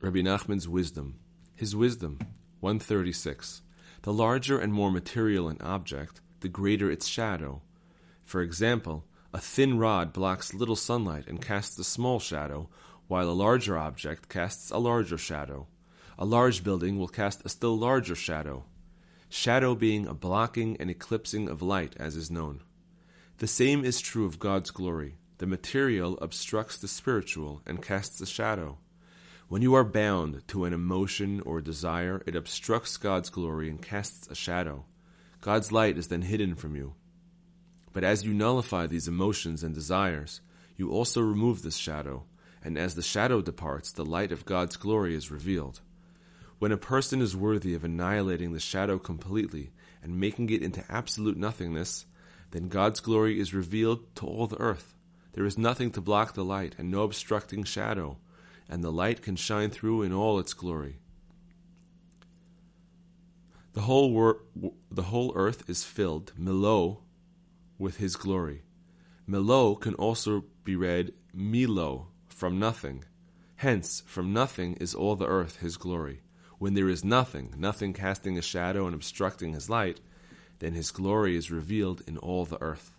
Rabbi Nachman's wisdom. His wisdom, 136. The larger and more material an object, the greater its shadow. For example, a thin rod blocks little sunlight and casts a small shadow, while a larger object casts a larger shadow. A large building will cast a still larger shadow. Shadow being a blocking and eclipsing of light, as is known. The same is true of God's glory. The material obstructs the spiritual and casts a shadow. When you are bound to an emotion or desire, it obstructs God's glory and casts a shadow. God's light is then hidden from you. But as you nullify these emotions and desires, you also remove this shadow, and as the shadow departs, the light of God's glory is revealed. When a person is worthy of annihilating the shadow completely and making it into absolute nothingness, then God's glory is revealed to all the earth. There is nothing to block the light and no obstructing shadow, and the light can shine through in all its glory. The whole, wor- the whole earth is filled, milo, with his glory. Milo can also be read milo, from nothing. Hence, from nothing is all the earth his glory. When there is nothing, nothing casting a shadow and obstructing his light, then his glory is revealed in all the earth.